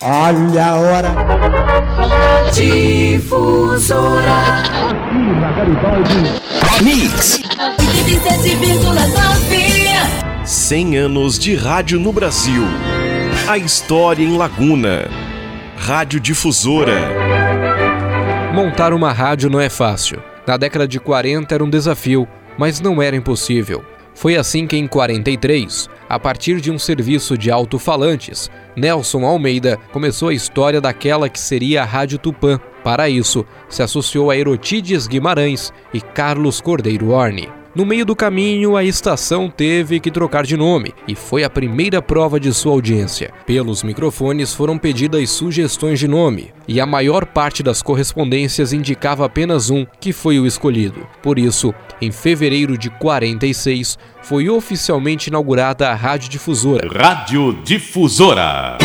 Olha a hora. Difusora. Aqui na Garibaldi. Mix. 87,9. 100 anos de rádio no Brasil. A história em Laguna. Rádio Difusora. Montar uma rádio não é fácil. Na década de 40 era um desafio, mas não era impossível. Foi assim que, em 43, a partir de um serviço de alto-falantes, Nelson Almeida começou a história daquela que seria a Rádio Tupã. Para isso, se associou a Erotides Guimarães e Carlos Cordeiro Orne. No meio do caminho, a estação teve que trocar de nome e foi a primeira prova de sua audiência. Pelos microfones foram pedidas sugestões de nome e a maior parte das correspondências indicava apenas um, que foi o escolhido. Por isso, em fevereiro de 46, foi oficialmente inaugurada a Rádio Difusora. Rádio Difusora.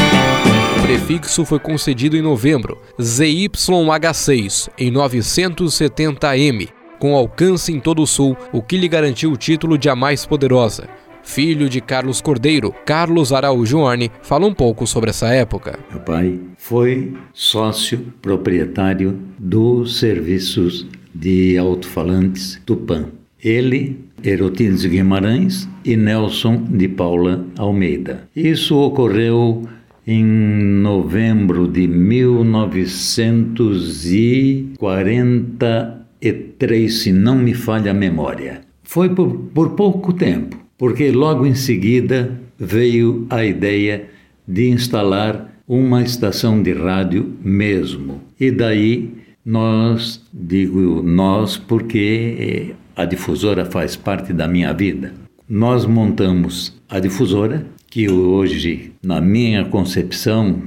O prefixo foi concedido em novembro, ZYH6, em 970M, com alcance em todo o Sul, o que lhe garantiu o título de a mais poderosa. Filho de Carlos Cordeiro, Carlos Araújo Orne fala um pouco sobre essa época. Meu pai foi sócio proprietário dos serviços de alto-falantes Tupã. Ele, Erotides Guimarães e Nelson de Paula Almeida. Isso ocorreu em novembro de 1940 e três, se não me falha a memória. Foi por, por pouco tempo, porque logo em seguida veio a ideia de instalar uma estação de rádio mesmo. E daí nós, digo nós porque a difusora faz parte da minha vida. Nós montamos a difusora, que hoje, na minha concepção,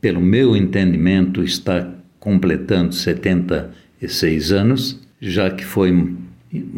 pelo meu entendimento, está completando 70 seis anos, já que foi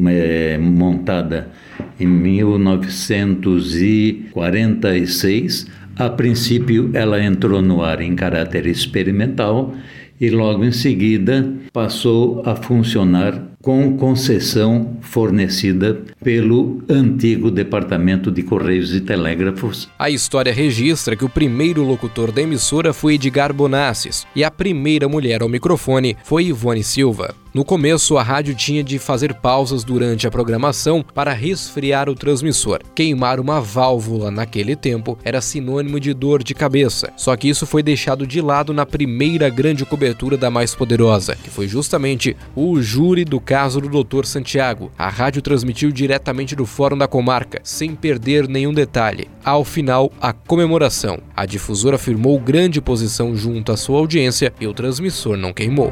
é, montada em 1946. A princípio, ela entrou no ar em caráter experimental e logo em seguida passou a funcionar com concessão fornecida pelo antigo Departamento de Correios e Telégrafos. A história registra que o primeiro locutor da emissora foi Edgar Bonassis e a primeira mulher ao microfone foi Ivone Silva. No começo, a rádio tinha de fazer pausas durante a programação para resfriar o transmissor. Queimar uma válvula naquele tempo era sinônimo de dor de cabeça. Só que isso foi deixado de lado na primeira grande cobertura da mais poderosa, que foi justamente o júri do caso do Dr. Santiago. A rádio transmitiu diretamente do Fórum da Comarca, sem perder nenhum detalhe. Ao final, a comemoração. A difusora afirmou grande posição junto à sua audiência e o transmissor não queimou.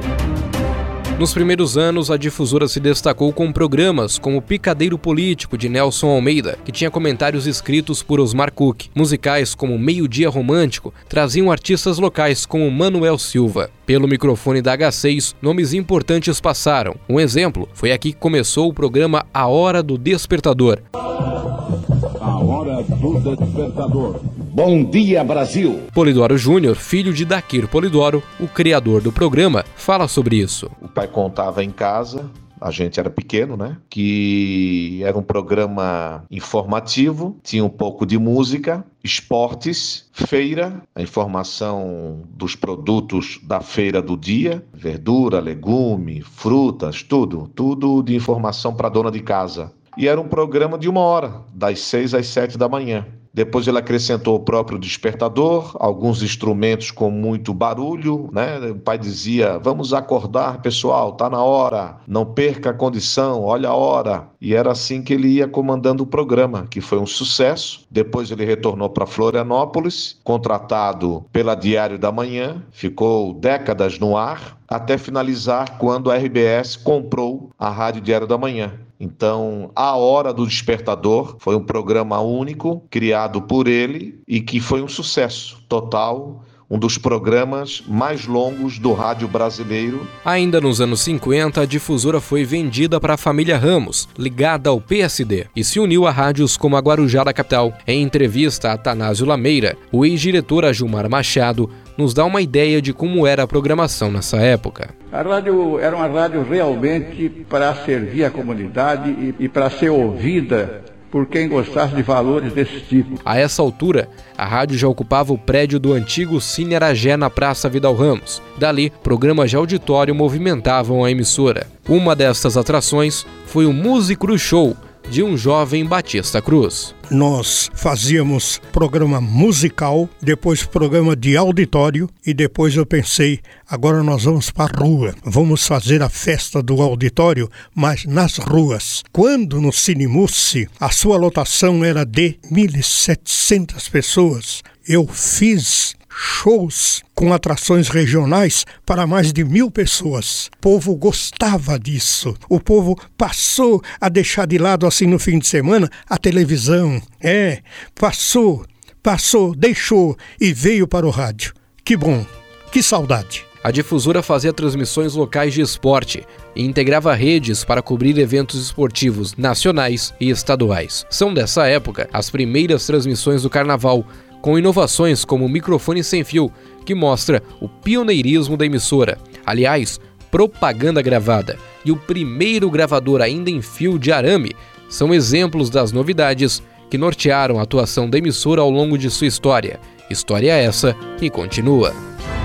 Nos primeiros anos, a difusora se destacou com programas como Picadeiro Político de Nelson Almeida, que tinha comentários escritos por Osmar Cook. Musicais como Meio Dia Romântico traziam artistas locais como Manuel Silva. Pelo microfone da H6, nomes importantes passaram. Um exemplo foi aqui que começou o programa A Hora do Despertador. A Hora do Despertador. Bom dia, Brasil! Polidoro Júnior, filho de Daquir Polidoro, o criador do programa, fala sobre isso. O pai contava em casa a gente era pequeno, né? Que era um programa informativo, tinha um pouco de música, esportes, feira, a informação dos produtos da feira do dia, verdura, legume, frutas, tudo, tudo de informação para dona de casa. E era um programa de uma hora, das seis às sete da manhã. Depois ele acrescentou o próprio despertador, alguns instrumentos com muito barulho, né? O pai dizia: "Vamos acordar, pessoal, tá na hora. Não perca a condição, olha a hora". E era assim que ele ia comandando o programa, que foi um sucesso. Depois ele retornou para Florianópolis, contratado pela Diário da Manhã, ficou décadas no ar, até finalizar quando a RBS comprou a Rádio Diário da Manhã. Então, A Hora do Despertador foi um programa único, criado por ele e que foi um sucesso total um dos programas mais longos do rádio brasileiro. Ainda nos anos 50, a difusora foi vendida para a família Ramos, ligada ao PSD, e se uniu a rádios como a Guarujá da Capital. Em entrevista a Atanásio Lameira, o ex-diretor Gilmar Machado nos dá uma ideia de como era a programação nessa época. A rádio era uma rádio realmente para servir a comunidade e, e para ser ouvida por quem gostasse de valores desse tipo. A essa altura, a rádio já ocupava o prédio do antigo Cine Aragé na Praça Vidal Ramos. Dali, programas de auditório movimentavam a emissora. Uma dessas atrações foi o Músico Show, de um jovem Batista Cruz. Nós fazíamos programa musical, depois programa de auditório e depois eu pensei, agora nós vamos para a rua. Vamos fazer a festa do auditório, mas nas ruas. Quando no Cinemusse a sua lotação era de 1.700 pessoas, eu fiz shows com atrações regionais para mais de mil pessoas. O povo gostava disso. O povo passou a deixar de lado, assim, no fim de semana, a televisão. É, passou, passou, deixou e veio para o rádio. Que bom, que saudade. A difusora fazia transmissões locais de esporte e integrava redes para cobrir eventos esportivos nacionais e estaduais. São dessa época as primeiras transmissões do carnaval, com inovações como o microfone sem fio, que mostra o pioneirismo da emissora. Aliás, propaganda gravada e o primeiro gravador ainda em fio de arame são exemplos das novidades que nortearam a atuação da emissora ao longo de sua história. História essa que continua.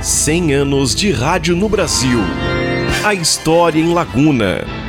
100 anos de rádio no Brasil. A história em Laguna.